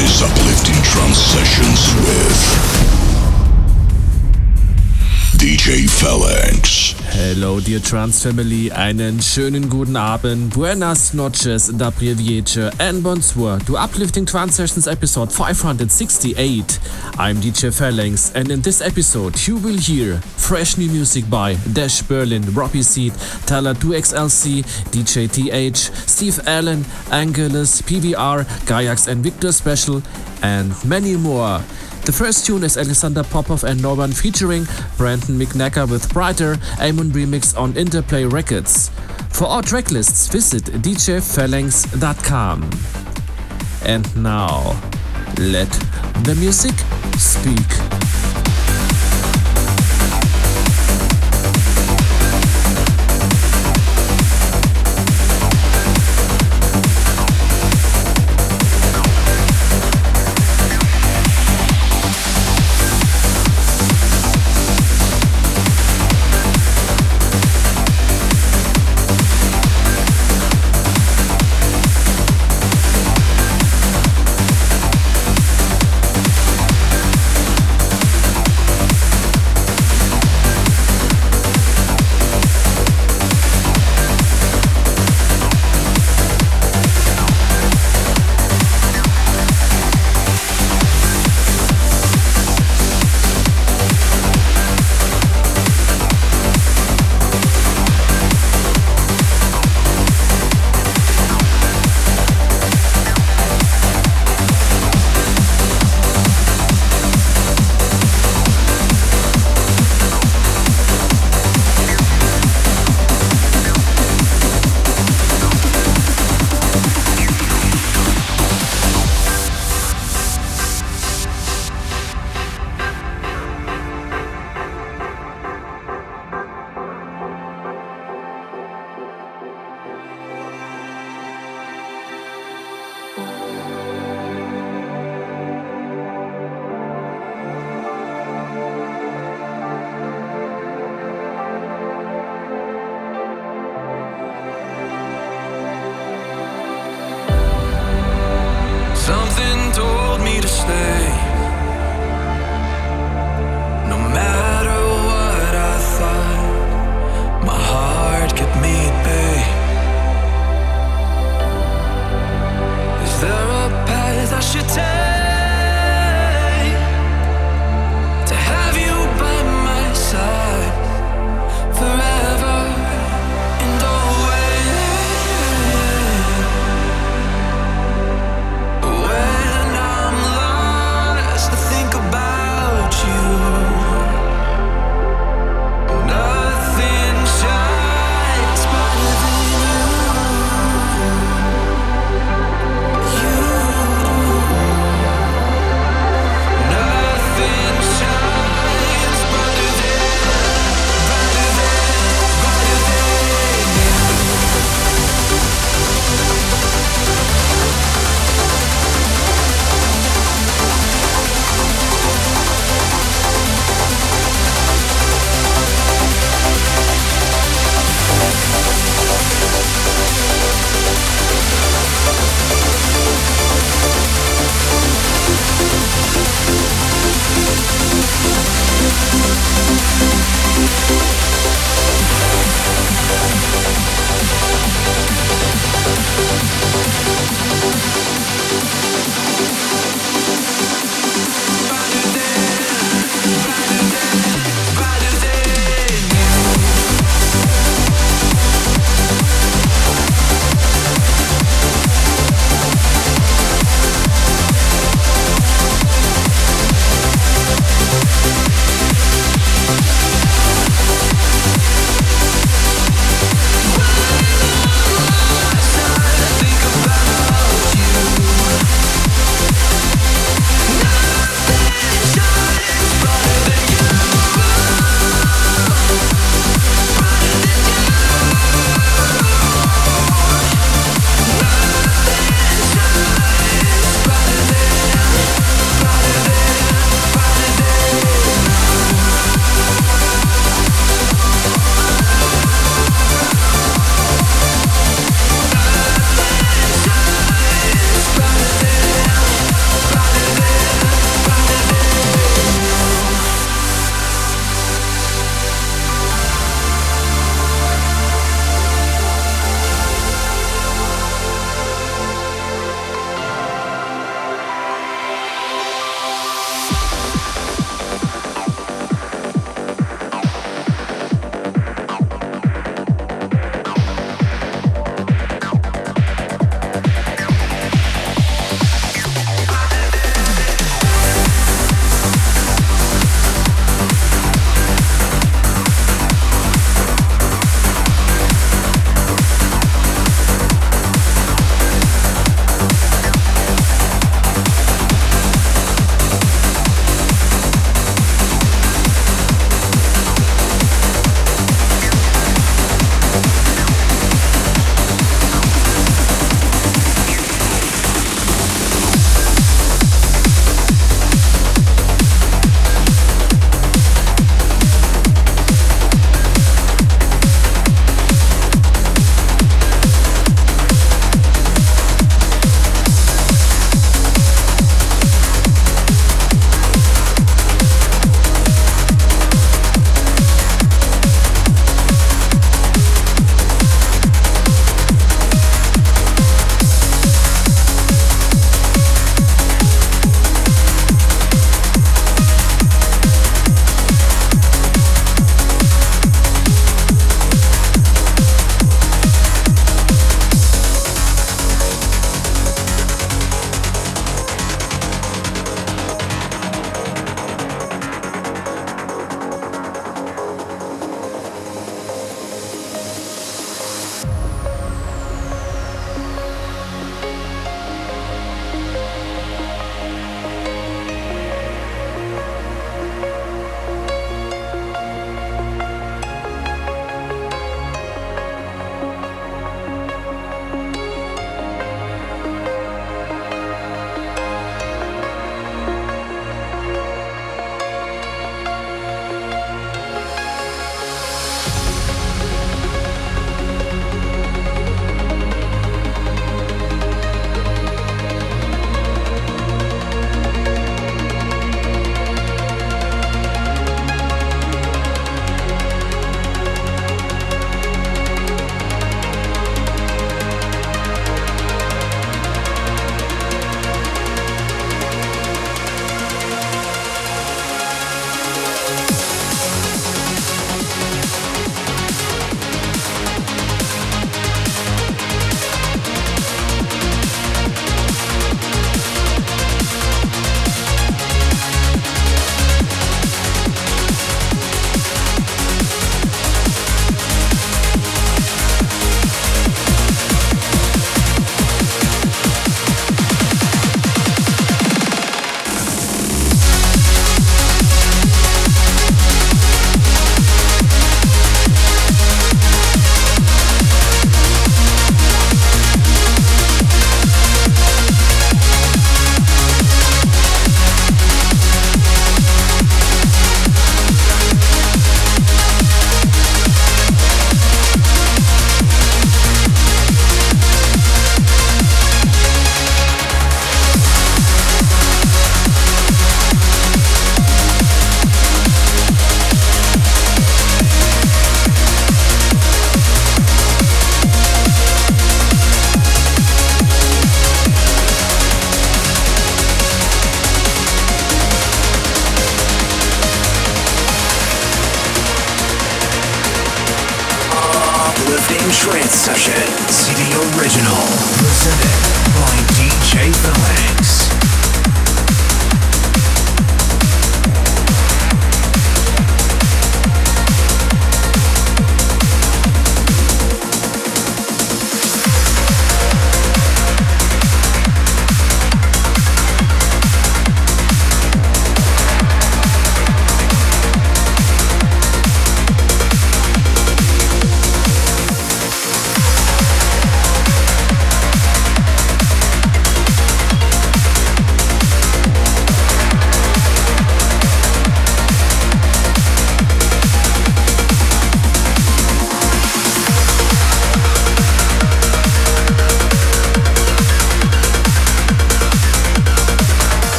Is Uplifting Trance Sessions with DJ Phalanx. Hello, dear Trance Family. Einen schönen guten Abend. Buenas noches, da priviege, and bonsoir to Uplifting Trance Sessions episode 568. I'm DJ Phalanx, and in this episode, you will hear fresh new music by Dash Berlin, Robbie Seed, Tyler 2XLC, DJ TH, Steve Allen, Angelus, PVR, Gaiax, and Victor Special, and many more. The first tune is Alexander Popov and Norman featuring Brandon Mignacca with Brighter, Aimoon remix on Interplay Records. For our tracklists, visit djphalanx.com. And now, let the music speak.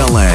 LA.